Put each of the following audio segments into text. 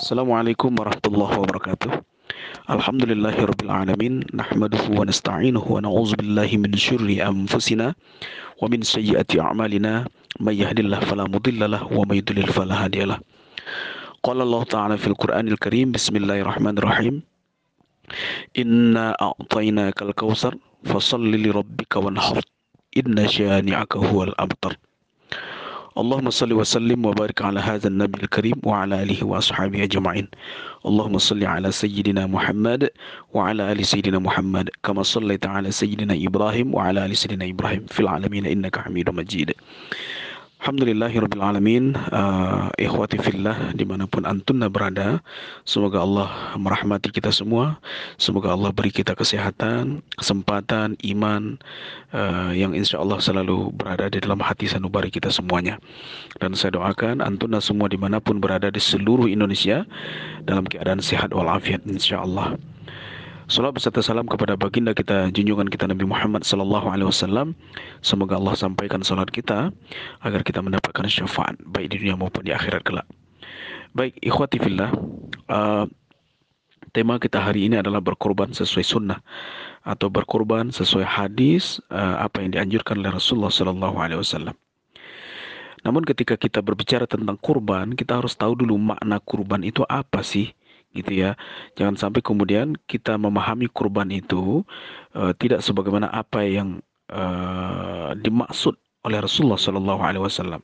Assalamualaikum warahmatullahi wabarakatuh. Alhamdulillahi rabbil alamin nahmaduhu wa nasta'inuhu wa na'udzu billahi min syurri anfusina wa min sayyiati a'malina may yahdihillahu fala mudilla lahu wa may yudlil fala hadiyalah. Qala Allah Ta'ala fil Qur'anil Karim Bismillahirrahmanirrahim Inna a'tainakal kautsar fasalli li rabbika wanhar inna syani'aka huwal abtar. اللهم صل وسلم وبارك على هذا النبي الكريم وعلى آله وأصحابه أجمعين. اللهم صل على سيدنا محمد وعلى آل سيدنا محمد كما صليت على سيدنا إبراهيم وعلى آل سيدنا إبراهيم في العالمين إنك حميد مجيد. Alhamdulillahirrabbilalamin uh, Ikhwati fillah Di mana pun antunna berada Semoga Allah merahmati kita semua Semoga Allah beri kita kesehatan Kesempatan, iman uh, Yang insya Allah selalu berada di dalam hati sanubari kita semuanya. Dan saya doakan antunna semua di mana pun berada di seluruh Indonesia Dalam keadaan sehat walafiat insya Allah Salam beserta salam kepada baginda kita junjungan kita Nabi Muhammad sallallahu alaihi wasallam. Semoga Allah sampaikan salat kita agar kita mendapatkan syafaat baik di dunia maupun di akhirat kelak. Baik, ikhwati fillah. Uh, tema kita hari ini adalah berkorban sesuai sunnah atau berkorban sesuai hadis uh, apa yang dianjurkan oleh Rasulullah sallallahu alaihi wasallam. Namun ketika kita berbicara tentang kurban, kita harus tahu dulu makna kurban itu apa sih? Gitu ya. Jangan sampai kemudian kita memahami kurban itu uh, tidak sebagaimana apa yang uh, dimaksud oleh Rasulullah Shallallahu Alaihi Wasallam.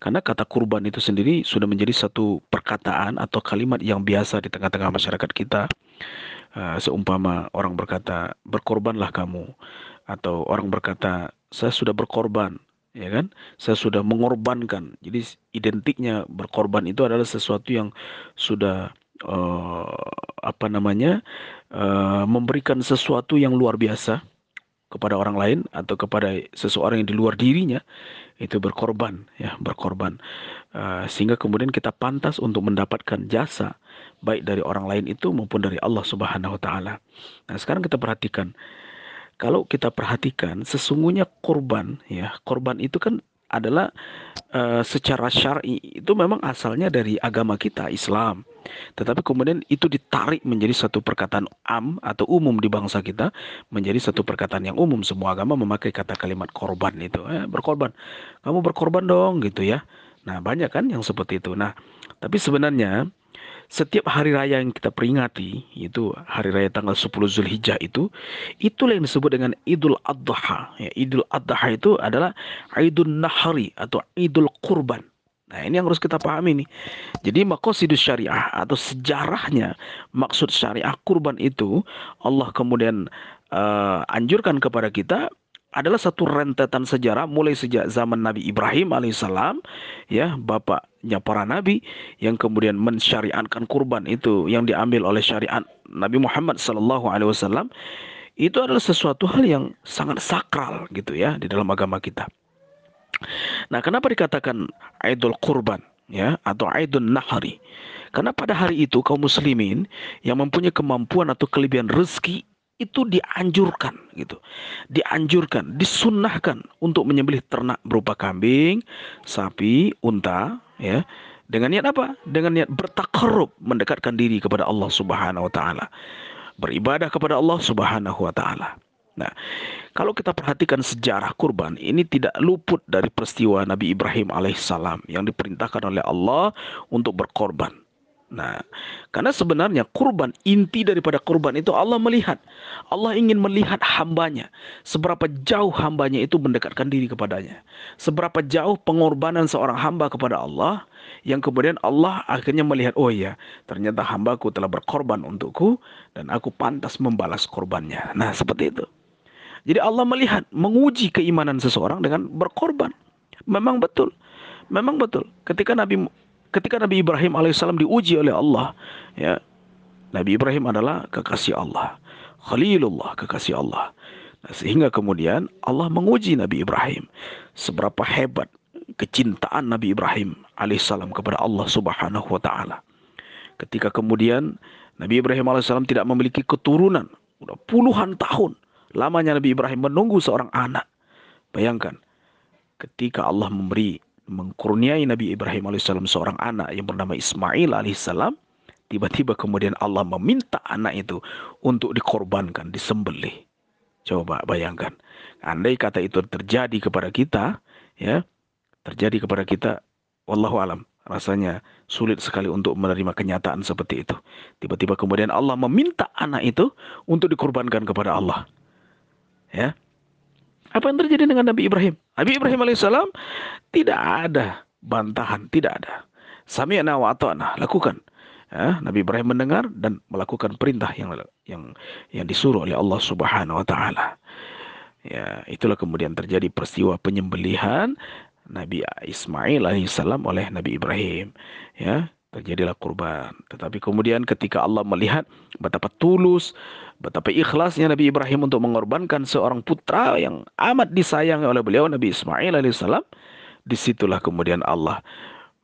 Karena kata kurban itu sendiri sudah menjadi satu perkataan atau kalimat yang biasa di tengah-tengah masyarakat kita. Uh, seumpama orang berkata berkorbanlah kamu atau orang berkata saya sudah berkorban ya kan saya sudah mengorbankan jadi identiknya berkorban itu adalah sesuatu yang sudah uh, apa namanya uh, memberikan sesuatu yang luar biasa kepada orang lain atau kepada seseorang yang di luar dirinya itu berkorban ya berkorban uh, sehingga kemudian kita pantas untuk mendapatkan jasa baik dari orang lain itu maupun dari Allah Subhanahu wa taala. Nah, sekarang kita perhatikan kalau kita perhatikan sesungguhnya korban ya korban itu kan adalah uh, secara syar'i itu memang asalnya dari agama kita Islam. Tetapi kemudian itu ditarik menjadi satu perkataan am atau umum di bangsa kita menjadi satu perkataan yang umum semua agama memakai kata kalimat korban itu eh, berkorban. Kamu berkorban dong gitu ya. Nah, banyak kan yang seperti itu. Nah, tapi sebenarnya setiap hari raya yang kita peringati, itu hari raya tanggal 10 Zulhijjah itu, itulah yang disebut dengan Idul Adha. Ya, Idul Adha itu adalah Idul Nahari atau Idul Kurban. Nah ini yang harus kita pahami nih. Jadi makosidus syariah atau sejarahnya maksud syariah kurban itu Allah kemudian uh, anjurkan kepada kita adalah satu rentetan sejarah mulai sejak zaman Nabi Ibrahim alaihissalam ya bapaknya para nabi yang kemudian mensyariatkan kurban itu yang diambil oleh syariat Nabi Muhammad sallallahu alaihi wasallam itu adalah sesuatu hal yang sangat sakral gitu ya di dalam agama kita. Nah, kenapa dikatakan Idul Kurban ya atau Idul Nahari? Karena pada hari itu kaum muslimin yang mempunyai kemampuan atau kelebihan rezeki itu dianjurkan gitu. Dianjurkan, disunnahkan untuk menyembelih ternak berupa kambing, sapi, unta ya. Dengan niat apa? Dengan niat bertakarrub, mendekatkan diri kepada Allah Subhanahu wa taala. Beribadah kepada Allah Subhanahu wa taala. Nah, kalau kita perhatikan sejarah kurban, ini tidak luput dari peristiwa Nabi Ibrahim alaihissalam yang diperintahkan oleh Allah untuk berkorban. Nah, karena sebenarnya kurban, inti daripada kurban itu Allah melihat. Allah ingin melihat hambanya. Seberapa jauh hambanya itu mendekatkan diri kepadanya. Seberapa jauh pengorbanan seorang hamba kepada Allah. Yang kemudian Allah akhirnya melihat, oh iya, ternyata hambaku telah berkorban untukku. Dan aku pantas membalas korbannya. Nah, seperti itu. Jadi Allah melihat, menguji keimanan seseorang dengan berkorban. Memang betul. Memang betul. Ketika Nabi ketika Nabi Ibrahim alaihissalam diuji oleh Allah, ya, Nabi Ibrahim adalah kekasih Allah, Khalilullah kekasih Allah. Nah, sehingga kemudian Allah menguji Nabi Ibrahim seberapa hebat kecintaan Nabi Ibrahim alaihissalam kepada Allah Subhanahu wa taala. Ketika kemudian Nabi Ibrahim alaihissalam tidak memiliki keturunan, sudah puluhan tahun lamanya Nabi Ibrahim menunggu seorang anak. Bayangkan, ketika Allah memberi mengkurniai Nabi Ibrahim alaihissalam seorang anak yang bernama Ismail alaihissalam, Tiba-tiba kemudian Allah meminta anak itu untuk dikorbankan, disembelih. Coba bayangkan. Andai kata itu terjadi kepada kita, ya, terjadi kepada kita, wallahu alam, rasanya sulit sekali untuk menerima kenyataan seperti itu. Tiba-tiba kemudian Allah meminta anak itu untuk dikorbankan kepada Allah. Ya. Apa yang terjadi dengan Nabi Ibrahim? Nabi Ibrahim alaihissalam tidak ada bantahan, tidak ada. Sami'na wa ata'na, lakukan. Ya, Nabi Ibrahim mendengar dan melakukan perintah yang yang yang disuruh oleh Allah Subhanahu wa taala. Ya, itulah kemudian terjadi peristiwa penyembelihan Nabi Ismail alaihissalam oleh Nabi Ibrahim. Ya, terjadilah kurban. Tetapi kemudian ketika Allah melihat betapa tulus, betapa ikhlasnya Nabi Ibrahim untuk mengorbankan seorang putra yang amat disayangi oleh beliau Nabi Ismail alaihissalam, di situlah kemudian Allah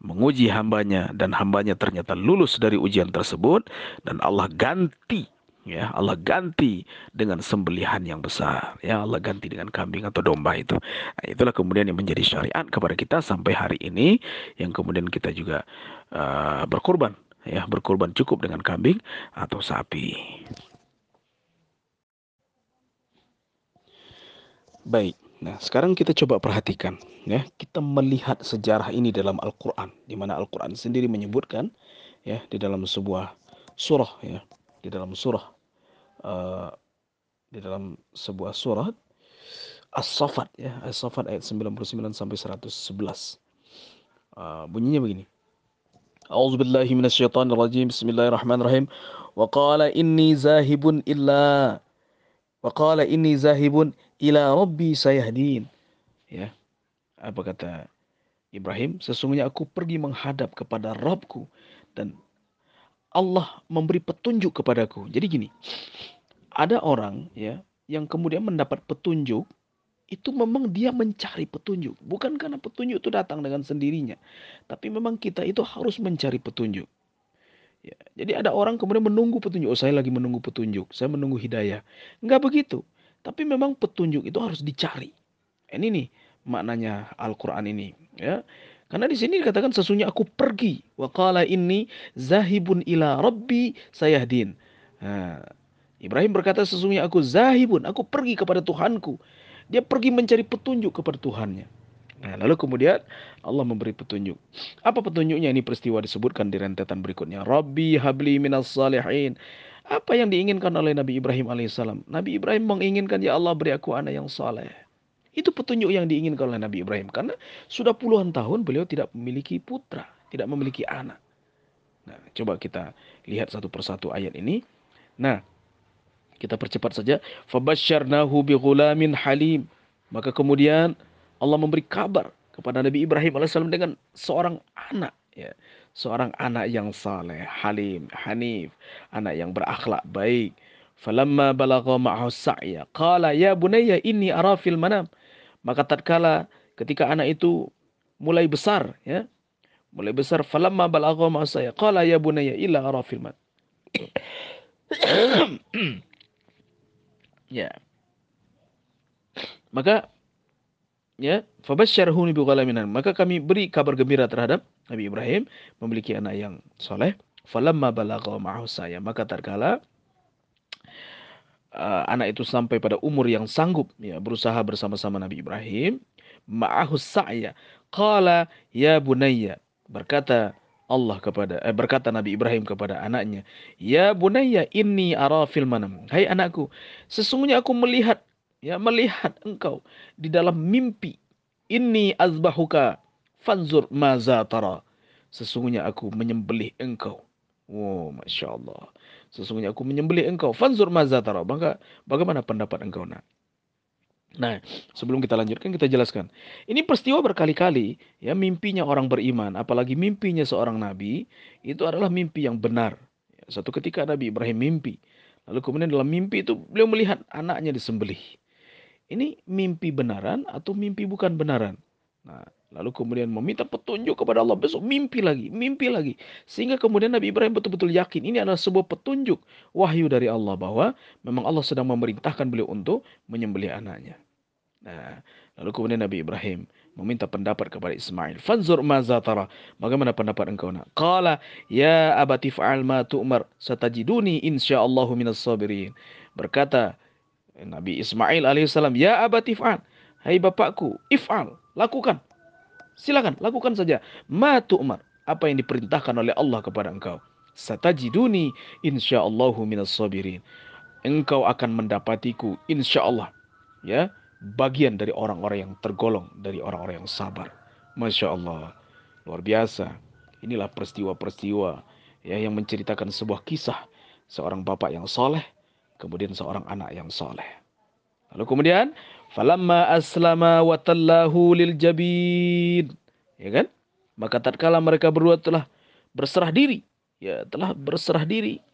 menguji hambanya dan hambanya ternyata lulus dari ujian tersebut dan Allah ganti ya Allah ganti dengan sembelihan yang besar. Ya Allah ganti dengan kambing atau domba itu. Nah, itulah kemudian yang menjadi syariat kepada kita sampai hari ini. Yang kemudian kita juga uh, berkorban. Ya berkorban cukup dengan kambing atau sapi. Baik. Nah, sekarang kita coba perhatikan. Ya, kita melihat sejarah ini dalam Al-Qur'an. Di mana Al-Qur'an sendiri menyebutkan ya di dalam sebuah surah ya, di dalam surah uh, di dalam sebuah surah As-Saffat ya, As-Saffat ayat 99 sampai 111. Uh, bunyinya begini. A'udzu billahi minasyaitonir rajim. Bismillahirrahmanirrahim. Wa qala inni zahibun qala inni zahibun ila rabbi sayahdin. Ya. Apa kata Ibrahim? Sesungguhnya aku pergi menghadap kepada Rabbku dan Allah memberi petunjuk kepadaku. Jadi gini, ada orang ya yang kemudian mendapat petunjuk itu memang dia mencari petunjuk, bukan karena petunjuk itu datang dengan sendirinya, tapi memang kita itu harus mencari petunjuk. Ya, jadi ada orang kemudian menunggu petunjuk. Oh, saya lagi menunggu petunjuk. Saya menunggu hidayah. Enggak begitu. Tapi memang petunjuk itu harus dicari. Ini nih maknanya Al-Quran ini. Ya. Karena di sini dikatakan sesungguhnya aku pergi. Wa inni zahibun ila rabbi sayahdin. Nah, Ibrahim berkata sesungguhnya aku zahibun. Aku pergi kepada Tuhanku. Dia pergi mencari petunjuk kepada Tuhannya. Nah, lalu kemudian Allah memberi petunjuk. Apa petunjuknya? Ini peristiwa disebutkan di rentetan berikutnya. Rabbi habli minas salihin. Apa yang diinginkan oleh Nabi Ibrahim alaihissalam? Nabi Ibrahim menginginkan ya Allah beri aku anak yang saleh. Itu petunjuk yang diinginkan oleh Nabi Ibrahim karena sudah puluhan tahun beliau tidak memiliki putra, tidak memiliki anak. Nah, coba kita lihat satu persatu ayat ini. Nah, kita percepat saja. Fabasyarnahu bighulamin halim. Maka kemudian Allah memberi kabar kepada Nabi Ibrahim alaihissalam dengan seorang anak ya seorang anak yang saleh, halim, hanif, anak yang berakhlak baik. Falamma balagha ma'ahu sa'ya, qala ya bunayya inni ara fil manam. Maka tatkala ketika anak itu mulai besar, ya. Mulai besar falamma balagha ma'ahu sa'ya, qala ya bunayya illa ara fil manam. ya. Maka ya fabasyarhu bi ghalamin maka kami beri kabar gembira terhadap Nabi Ibrahim memiliki anak yang soleh falamma balagha ma'ahu saya maka tatkala uh, anak itu sampai pada umur yang sanggup ya berusaha bersama-sama Nabi Ibrahim ma'ahu saya qala ya bunayya berkata Allah kepada eh, berkata Nabi Ibrahim kepada anaknya, "Ya bunayya inni ara fil manam." Hai anakku, sesungguhnya aku melihat ya melihat engkau di dalam mimpi. Ini azbahuka fanzur maza tara. Sesungguhnya aku menyembelih engkau. Oh, Masya Allah. Sesungguhnya aku menyembelih engkau. Fanzur maza tara. Maka bagaimana pendapat engkau nak? Nah, sebelum kita lanjutkan kita jelaskan. Ini peristiwa berkali-kali ya mimpinya orang beriman, apalagi mimpinya seorang nabi itu adalah mimpi yang benar. Satu ketika Nabi Ibrahim mimpi, lalu kemudian dalam mimpi itu beliau melihat anaknya disembelih. Ini mimpi benaran atau mimpi bukan benaran? Nah, lalu kemudian meminta petunjuk kepada Allah besok mimpi lagi, mimpi lagi. Sehingga kemudian Nabi Ibrahim betul-betul yakin ini adalah sebuah petunjuk wahyu dari Allah bahwa memang Allah sedang memerintahkan beliau untuk menyembelih anaknya. Nah, lalu kemudian Nabi Ibrahim meminta pendapat kepada Ismail. Fanzur maza tara. Bagaimana pendapat engkau nak? Qala ya abati fa'al ma tu'mar satajiduni insyaallahu minas sabirin. Berkata Nabi Ismail alaihissalam, ya abati. Hai bapakku, if'al, lakukan. Silakan, lakukan saja. Ma tu'mar. Apa yang diperintahkan oleh Allah kepada engkau. Satajiduni insyaallahu minas sabirin. Engkau akan mendapatiku insyaallah. Ya, bagian dari orang-orang yang tergolong dari orang-orang yang sabar. Masya Allah, luar biasa. Inilah peristiwa-peristiwa ya yang menceritakan sebuah kisah seorang bapak yang soleh, kemudian seorang anak yang soleh. Lalu kemudian, falamma aslama wa tallahu lil jabin. Ya kan? Maka tatkala mereka berdua telah berserah diri, ya telah berserah diri,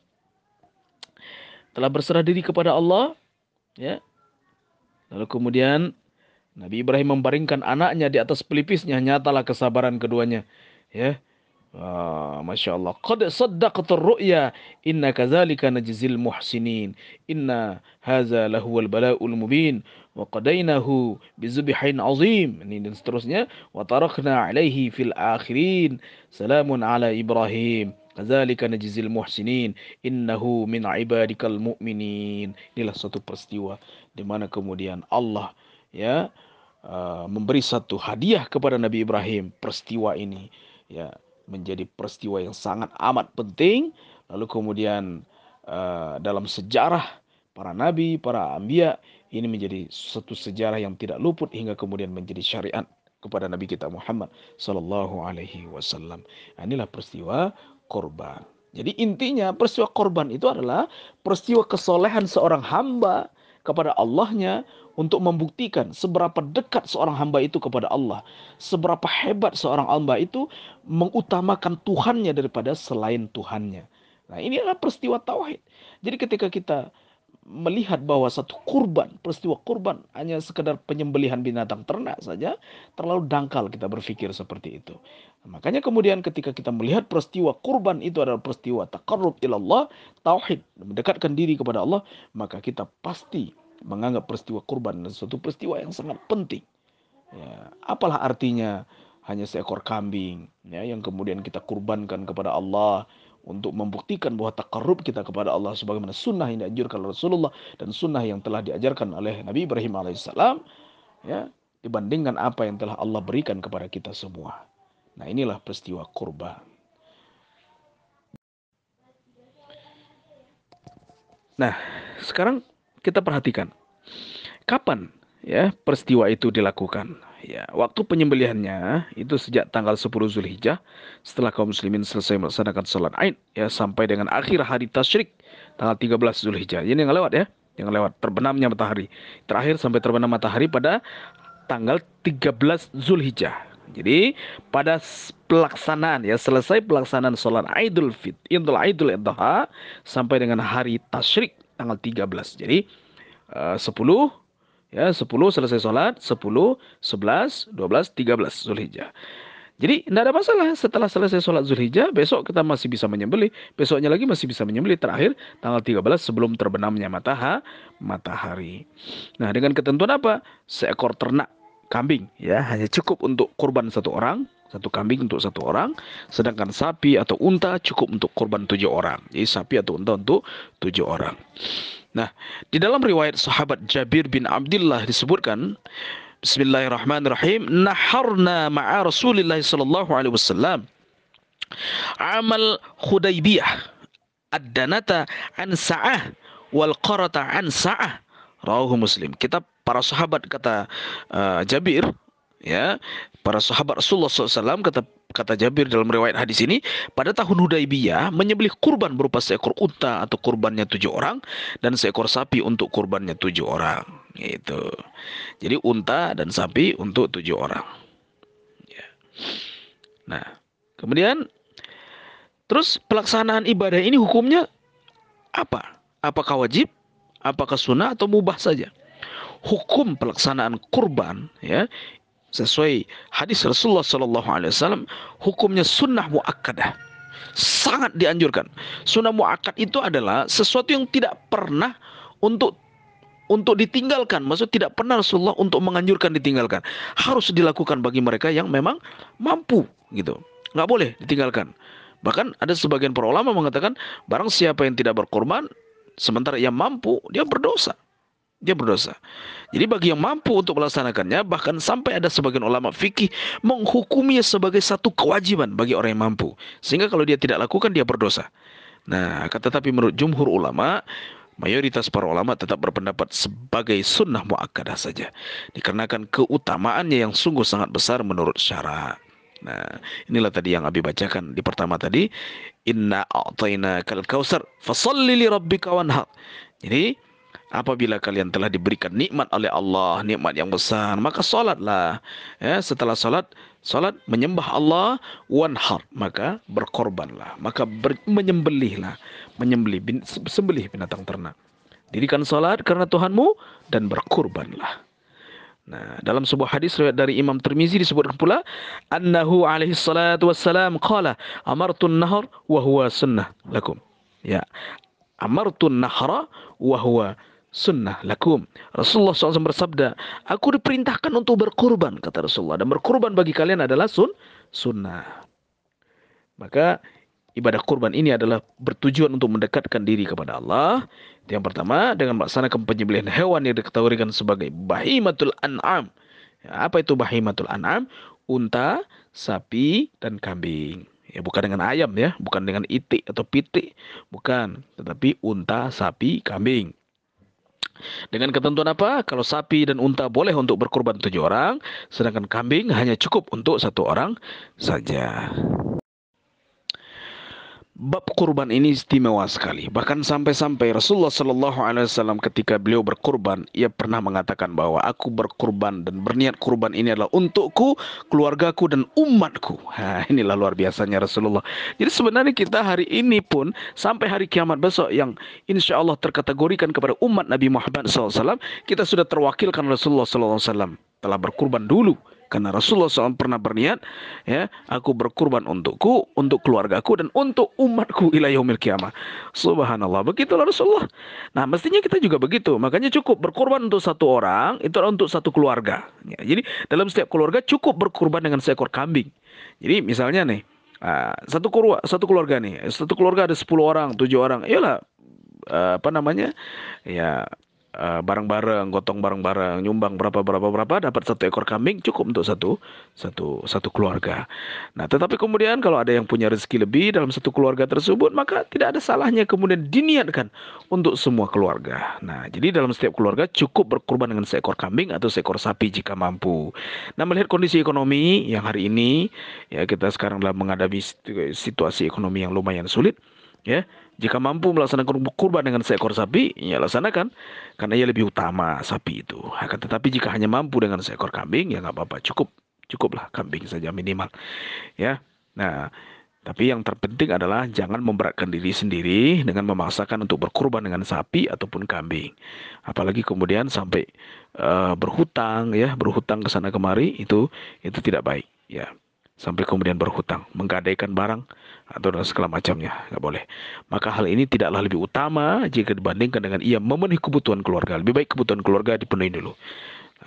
telah berserah diri kepada Allah, ya Lalu kemudian Nabi Ibrahim membaringkan anaknya di atas pelipisnya. Nyatalah kesabaran keduanya. Ya. Ah, Masya Allah. Qad saddaqatul ru'ya. Inna kazalika najzil muhsinin. Inna haza lahuwal bala'ul mubin. Wa qadainahu bizubihain azim. Ini dan seterusnya. Wa tarakna alaihi fil akhirin. Salamun ala Ibrahim. Kazalika najzil muhsinin innahu min ibadikal mu'minin. Inilah suatu peristiwa di mana kemudian Allah ya uh, memberi satu hadiah kepada Nabi Ibrahim. Peristiwa ini ya menjadi peristiwa yang sangat amat penting. Lalu kemudian uh, dalam sejarah para nabi, para ambia ini menjadi satu sejarah yang tidak luput hingga kemudian menjadi syariat kepada Nabi kita Muhammad Sallallahu Alaihi Wasallam. Inilah peristiwa korban. Jadi intinya peristiwa korban itu adalah peristiwa kesolehan seorang hamba kepada Allahnya untuk membuktikan seberapa dekat seorang hamba itu kepada Allah. Seberapa hebat seorang hamba itu mengutamakan Tuhannya daripada selain Tuhannya. Nah ini adalah peristiwa tauhid. Jadi ketika kita melihat bahwa satu kurban, peristiwa kurban hanya sekedar penyembelihan binatang ternak saja, terlalu dangkal kita berpikir seperti itu. Makanya kemudian ketika kita melihat peristiwa kurban itu adalah peristiwa takarrub ilallah, tauhid, mendekatkan diri kepada Allah, maka kita pasti menganggap peristiwa kurban adalah suatu peristiwa yang sangat penting. Ya, apalah artinya hanya seekor kambing ya, yang kemudian kita kurbankan kepada Allah untuk membuktikan bahwa takarrub kita kepada Allah sebagaimana sunnah yang dianjurkan oleh Rasulullah dan sunnah yang telah diajarkan oleh Nabi Ibrahim alaihissalam ya dibandingkan apa yang telah Allah berikan kepada kita semua. Nah inilah peristiwa kurban. Nah sekarang kita perhatikan kapan ya peristiwa itu dilakukan. Ya, waktu penyembelihannya itu sejak tanggal 10 Zulhijjah setelah kaum muslimin selesai melaksanakan salat Aid ya sampai dengan akhir hari tasyrik tanggal 13 Zulhijjah. Ini yang lewat ya, yang lewat terbenamnya matahari. Terakhir sampai terbenam matahari pada tanggal 13 Zulhijjah. Jadi pada pelaksanaan ya selesai pelaksanaan sholat Idul Fit, Idul Idul Adha sampai dengan hari tasyrik tanggal 13. Jadi uh, 10 ya 10 selesai sholat, 10, 11, 12, 13 Zulhijjah. Jadi tidak ada masalah. Setelah selesai sholat Zulhijjah besok kita masih bisa menyembelih, besoknya lagi masih bisa menyembelih. Terakhir tanggal 13 sebelum terbenamnya matahari. Nah dengan ketentuan apa? Seekor ternak kambing. Ya hanya cukup untuk kurban satu orang satu kambing untuk satu orang. Sedangkan sapi atau unta cukup untuk kurban tujuh orang. Jadi sapi atau unta untuk tujuh orang nah di dalam riwayat sahabat Jabir bin Abdullah disebutkan Bismillahirrahmanirrahim naharna ma'a Rasulillah sallallahu alaihi wasallam amal Hudaybiyah ad-danata an sa'ah wal qarata an sa'ah. Rawahu Muslim. Kita para sahabat kata uh, Jabir ya para sahabat Rasulullah SAW kata kata Jabir dalam riwayat hadis ini pada tahun Hudaybiyah menyembelih kurban berupa seekor unta atau kurbannya tujuh orang dan seekor sapi untuk kurbannya tujuh orang. Gitu. Jadi unta dan sapi untuk tujuh orang. Ya. nah kemudian terus pelaksanaan ibadah ini hukumnya apa? Apakah wajib? Apakah sunnah atau mubah saja? Hukum pelaksanaan kurban ya sesuai hadis Rasulullah Sallallahu Alaihi Wasallam hukumnya sunnah muakkadah sangat dianjurkan sunnah muakkad itu adalah sesuatu yang tidak pernah untuk untuk ditinggalkan. Maksud tidak pernah Rasulullah untuk menganjurkan ditinggalkan. Harus dilakukan bagi mereka yang memang mampu gitu. Nggak boleh ditinggalkan. Bahkan ada sebagian para ulama mengatakan barang siapa yang tidak berkorban sementara yang mampu dia berdosa. Dia berdosa. Jadi bagi yang mampu untuk melaksanakannya bahkan sampai ada sebagian ulama fikih menghukumnya sebagai satu kewajiban bagi orang yang mampu. Sehingga kalau dia tidak lakukan dia berdosa. Nah, tetapi menurut jumhur ulama mayoritas para ulama tetap berpendapat sebagai sunnah muakkadah saja dikarenakan keutamaannya yang sungguh sangat besar menurut syara. Nah, inilah tadi yang Abi bacakan di pertama tadi, inna a'tayna kal kausar fasalli li rabbika wanhar. Jadi, apabila kalian telah diberikan nikmat oleh Allah, nikmat yang besar, maka salatlah. Ya, setelah salat, salat menyembah Allah wanhar, maka berkorbanlah, maka ber, menyembelihlah, menyembelih bin, sembelih binatang ternak. Dirikan salat karena Tuhanmu dan berkorbanlah. Nah, dalam sebuah hadis riwayat dari Imam Tirmizi disebutkan pula annahu alaihi salatu wassalam qala amartun nahar wa huwa sunnah lakum. Ya. Amartun nahra wa huwa sunnah lakum. Rasulullah SAW bersabda, aku diperintahkan untuk berkorban kata Rasulullah dan berkorban bagi kalian adalah sun sunnah. Maka ibadah kurban ini adalah bertujuan untuk mendekatkan diri kepada Allah yang pertama dengan melaksanakan penyembelihan hewan yang diketahuikan sebagai bahimatul an'am. Ya, apa itu bahimatul an'am? Unta, sapi, dan kambing. Ya, bukan dengan ayam ya, bukan dengan itik atau pitik, bukan, tetapi unta, sapi, kambing. Dengan ketentuan apa? Kalau sapi dan unta boleh untuk berkorban tujuh orang, sedangkan kambing hanya cukup untuk satu orang saja bab kurban ini istimewa sekali. Bahkan sampai-sampai Rasulullah Shallallahu Alaihi Wasallam ketika beliau berkurban, ia pernah mengatakan bahwa aku berkurban dan berniat kurban ini adalah untukku, keluargaku dan umatku. Ha, inilah luar biasanya Rasulullah. Jadi sebenarnya kita hari ini pun sampai hari kiamat besok yang insya Allah terkategorikan kepada umat Nabi Muhammad SAW, kita sudah terwakilkan Rasulullah SAW telah berkurban dulu karena Rasulullah SAW pernah berniat, ya, aku berkurban untukku, untuk keluargaku, dan untuk umatku ila yaumil kiamah. Subhanallah. Begitulah Rasulullah. Nah, mestinya kita juga begitu. Makanya cukup berkurban untuk satu orang, itu untuk satu keluarga. Ya, jadi dalam setiap keluarga cukup berkurban dengan seekor kambing. Jadi misalnya nih, uh, satu keluarga, satu keluarga nih, satu keluarga ada 10 orang, 7 orang, iyalah uh, apa namanya? Ya Eh, bareng-bareng, gotong bareng-bareng, nyumbang berapa berapa berapa dapat satu ekor kambing cukup untuk satu satu satu keluarga. Nah, tetapi kemudian kalau ada yang punya rezeki lebih dalam satu keluarga tersebut, maka tidak ada salahnya kemudian diniatkan untuk semua keluarga. Nah, jadi dalam setiap keluarga cukup berkorban dengan seekor kambing atau seekor sapi jika mampu. Nah, melihat kondisi ekonomi yang hari ini ya kita sekarang dalam menghadapi situasi ekonomi yang lumayan sulit, ya jika mampu melaksanakan kurban dengan seekor sapi, ya laksanakan. Karena ia lebih utama sapi itu. Akan tetapi jika hanya mampu dengan seekor kambing, ya nggak apa-apa. Cukup. Cukuplah kambing saja minimal. Ya. Nah, tapi yang terpenting adalah jangan memberatkan diri sendiri dengan memaksakan untuk berkurban dengan sapi ataupun kambing. Apalagi kemudian sampai uh, berhutang ya, berhutang ke sana kemari itu itu tidak baik ya sampai kemudian berhutang, menggadaikan barang atau segala macamnya, nggak boleh. Maka hal ini tidaklah lebih utama jika dibandingkan dengan ia memenuhi kebutuhan keluarga. Lebih baik kebutuhan keluarga dipenuhi dulu.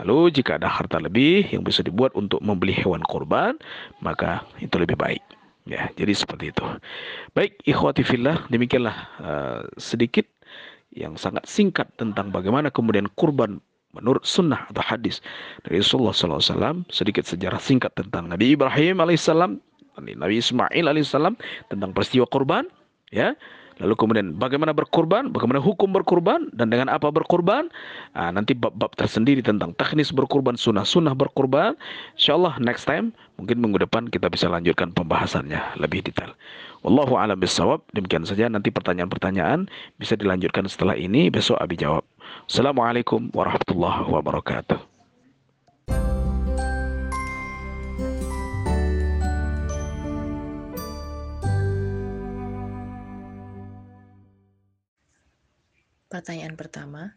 Lalu jika ada harta lebih yang bisa dibuat untuk membeli hewan korban, maka itu lebih baik. Ya, jadi seperti itu. Baik, ikhwati fillah, demikianlah uh, sedikit yang sangat singkat tentang bagaimana kemudian kurban menurut sunnah atau hadis dari Rasulullah SAW sedikit sejarah singkat tentang Nabi Ibrahim alaihissalam Nabi Ismail alaihissalam tentang peristiwa kurban ya Lalu kemudian bagaimana berkorban, bagaimana hukum berkorban, dan dengan apa berkorban. Nah, nanti bab-bab tersendiri tentang teknis berkorban, sunnah-sunnah berkorban. Insya Allah next time, mungkin minggu depan kita bisa lanjutkan pembahasannya lebih detail. Wallahu a'lam bishawab. Demikian saja nanti pertanyaan-pertanyaan bisa dilanjutkan setelah ini. Besok Abi jawab. Assalamualaikum warahmatullahi wabarakatuh. Pertanyaan pertama,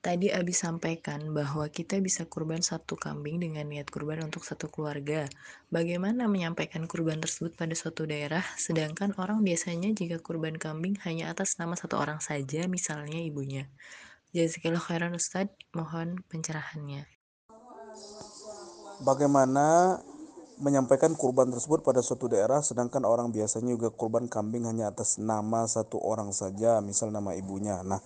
tadi Abi sampaikan bahwa kita bisa kurban satu kambing dengan niat kurban untuk satu keluarga. Bagaimana menyampaikan kurban tersebut pada suatu daerah, sedangkan orang biasanya jika kurban kambing hanya atas nama satu orang saja, misalnya ibunya. Jazakallah khairan Ustadz, mohon pencerahannya. Bagaimana menyampaikan kurban tersebut pada suatu daerah sedangkan orang biasanya juga kurban kambing hanya atas nama satu orang saja, misal nama ibunya. Nah,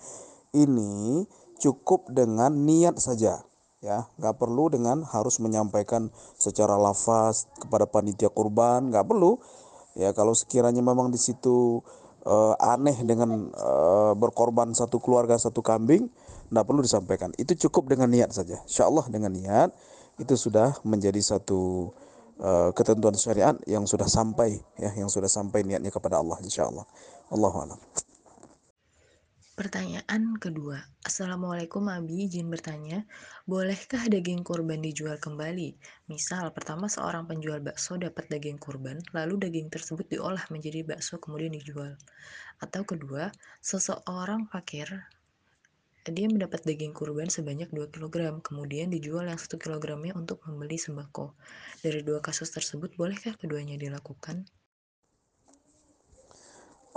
ini cukup dengan niat saja ya. Nggak perlu dengan harus menyampaikan secara lafaz kepada panitia kurban nggak perlu. Ya kalau sekiranya memang di situ uh, aneh dengan uh, berkorban satu keluarga satu kambing nggak perlu disampaikan. Itu cukup dengan niat saja. Insya Allah dengan niat itu sudah menjadi satu ketentuan syariat yang sudah sampai ya yang sudah sampai niatnya kepada Allah insya Allah Allah Pertanyaan kedua, Assalamualaikum Abi, izin bertanya, bolehkah daging kurban dijual kembali? Misal, pertama seorang penjual bakso dapat daging kurban, lalu daging tersebut diolah menjadi bakso kemudian dijual. Atau kedua, seseorang fakir, dia mendapat daging kurban sebanyak 2 kg, kemudian dijual yang 1 kilogramnya untuk membeli sembako. Dari dua kasus tersebut, bolehkah keduanya dilakukan?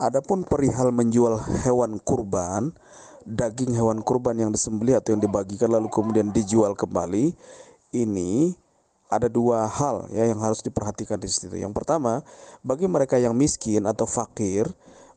Adapun perihal menjual hewan kurban, daging hewan kurban yang disembelih atau yang dibagikan lalu kemudian dijual kembali, ini ada dua hal ya yang harus diperhatikan di situ. Yang pertama, bagi mereka yang miskin atau fakir,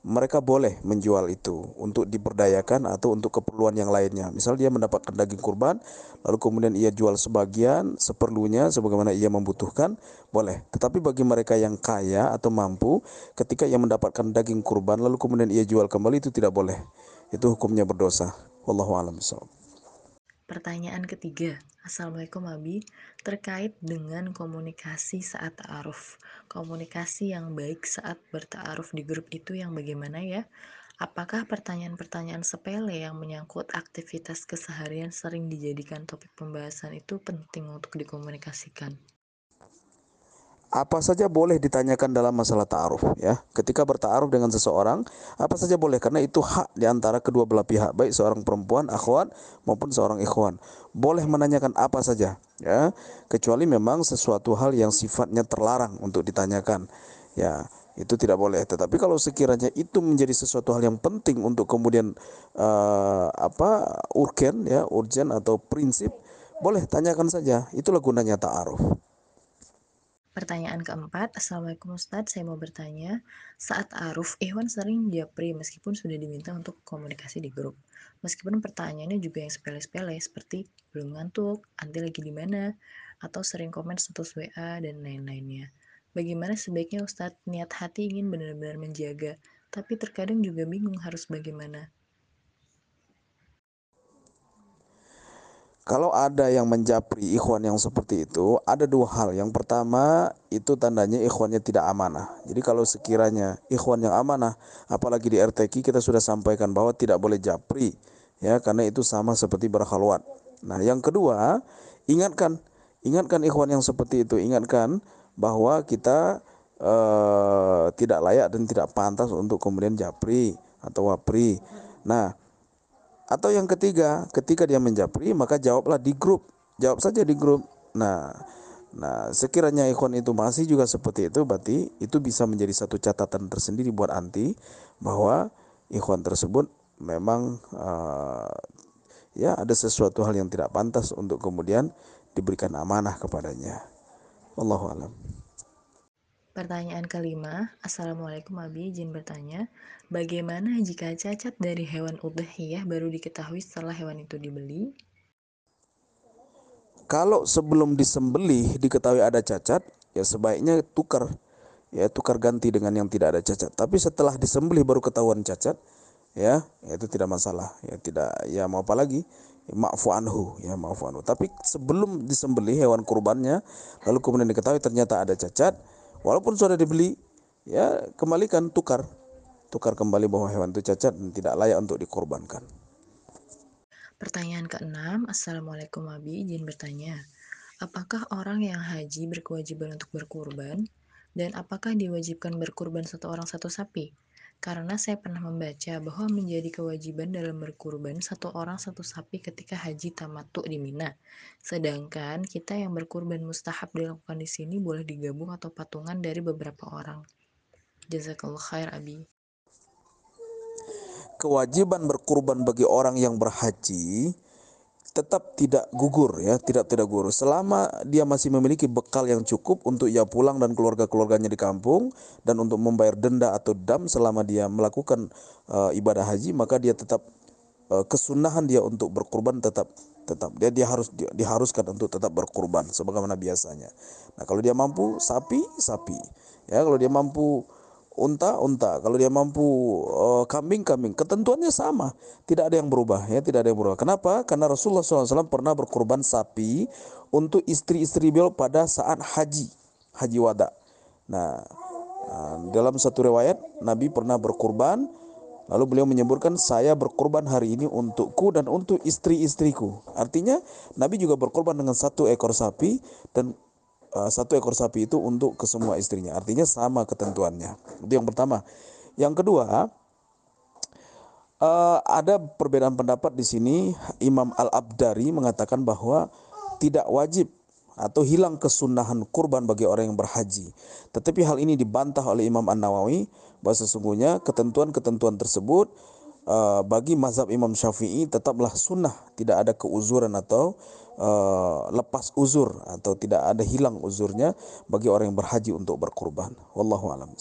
mereka boleh menjual itu untuk diperdayakan atau untuk keperluan yang lainnya. Misal dia mendapatkan daging kurban, lalu kemudian ia jual sebagian seperlunya sebagaimana ia membutuhkan, boleh. Tetapi bagi mereka yang kaya atau mampu, ketika ia mendapatkan daging kurban lalu kemudian ia jual kembali itu tidak boleh. Itu hukumnya berdosa. Wallahu a'lam Pertanyaan ketiga, Assalamualaikum Abi, terkait dengan komunikasi saat ta'aruf. Komunikasi yang baik saat berta'aruf di grup itu yang bagaimana ya? Apakah pertanyaan-pertanyaan sepele yang menyangkut aktivitas keseharian sering dijadikan topik pembahasan itu penting untuk dikomunikasikan? Apa saja boleh ditanyakan dalam masalah ta'aruf ya. Ketika berta'aruf dengan seseorang, apa saja boleh karena itu hak di antara kedua belah pihak, baik seorang perempuan akhwat maupun seorang ikhwan. Boleh menanyakan apa saja ya, kecuali memang sesuatu hal yang sifatnya terlarang untuk ditanyakan. Ya, itu tidak boleh. Tetapi kalau sekiranya itu menjadi sesuatu hal yang penting untuk kemudian uh, apa urgen ya, urgent atau prinsip, boleh tanyakan saja. Itulah gunanya ta'aruf. Pertanyaan keempat, Assalamualaikum Ustadz, saya mau bertanya, saat Aruf, Ikhwan sering japri meskipun sudah diminta untuk komunikasi di grup. Meskipun pertanyaannya juga yang sepele-sepele seperti belum ngantuk, anti lagi di mana, atau sering komen status WA dan lain-lainnya. Bagaimana sebaiknya Ustadz niat hati ingin benar-benar menjaga, tapi terkadang juga bingung harus bagaimana. Kalau ada yang menjapri ikhwan yang seperti itu, ada dua hal. Yang pertama, itu tandanya ikhwannya tidak amanah. Jadi kalau sekiranya ikhwan yang amanah, apalagi di RTQ kita sudah sampaikan bahwa tidak boleh japri, ya karena itu sama seperti berhalwat. Nah, yang kedua, ingatkan, ingatkan ikhwan yang seperti itu, ingatkan bahwa kita uh, tidak layak dan tidak pantas untuk kemudian japri atau wapri. Nah, atau yang ketiga, ketika dia menjapri maka jawablah di grup. Jawab saja di grup. Nah, nah sekiranya ikhwan itu masih juga seperti itu berarti itu bisa menjadi satu catatan tersendiri buat anti bahwa ikhwan tersebut memang uh, ya ada sesuatu hal yang tidak pantas untuk kemudian diberikan amanah kepadanya. Allahu alam. Pertanyaan kelima, Assalamualaikum Abi, izin bertanya, bagaimana jika cacat dari hewan udhiyah baru diketahui setelah hewan itu dibeli? Kalau sebelum disembelih diketahui ada cacat, ya sebaiknya tukar, ya tukar ganti dengan yang tidak ada cacat. Tapi setelah disembelih baru ketahuan cacat, ya, ya itu tidak masalah, ya tidak, ya mau apa lagi? Maafu anhu, ya maafu anhu. Tapi sebelum disembelih hewan kurbannya, lalu kemudian diketahui ternyata ada cacat, Walaupun sudah dibeli, ya kembalikan tukar. Tukar kembali bahwa hewan itu cacat dan tidak layak untuk dikorbankan. Pertanyaan keenam, Assalamualaikum Abi, izin bertanya. Apakah orang yang haji berkewajiban untuk berkurban? Dan apakah diwajibkan berkurban satu orang satu sapi? Karena saya pernah membaca bahwa menjadi kewajiban dalam berkurban satu orang satu sapi ketika haji tamatu di Mina. Sedangkan kita yang berkurban mustahab dilakukan di sini boleh digabung atau patungan dari beberapa orang. Jazakallah khair Abi. Kewajiban berkurban bagi orang yang berhaji tetap tidak gugur ya, tidak tidak gugur selama dia masih memiliki bekal yang cukup untuk ia pulang dan keluarga-keluarganya di kampung dan untuk membayar denda atau dam selama dia melakukan uh, ibadah haji maka dia tetap uh, kesunahan dia untuk berkurban tetap tetap dia dia harus dia, diharuskan untuk tetap berkurban sebagaimana biasanya. Nah, kalau dia mampu sapi, sapi. Ya, kalau dia mampu unta, unta. Kalau dia mampu uh, kambing, kambing. Ketentuannya sama, tidak ada yang berubah ya, tidak ada yang berubah. Kenapa? Karena Rasulullah SAW pernah berkurban sapi untuk istri-istri beliau pada saat haji, haji wada. Nah, uh, dalam satu riwayat Nabi pernah berkurban Lalu beliau menyebutkan saya berkorban hari ini untukku dan untuk istri-istriku. Artinya Nabi juga berkorban dengan satu ekor sapi dan satu ekor sapi itu untuk ke semua istrinya. Artinya sama ketentuannya. Itu yang pertama. Yang kedua, uh, ada perbedaan pendapat di sini. Imam Al-Abdari mengatakan bahwa tidak wajib atau hilang kesunahan kurban bagi orang yang berhaji. Tetapi hal ini dibantah oleh Imam An-Nawawi bahwa sesungguhnya ketentuan-ketentuan tersebut uh, bagi mazhab Imam Syafi'i tetaplah sunnah, tidak ada keuzuran atau uh, lepas uzur atau tidak ada hilang uzurnya bagi orang yang berhaji untuk berkurban. Wallahu a'lam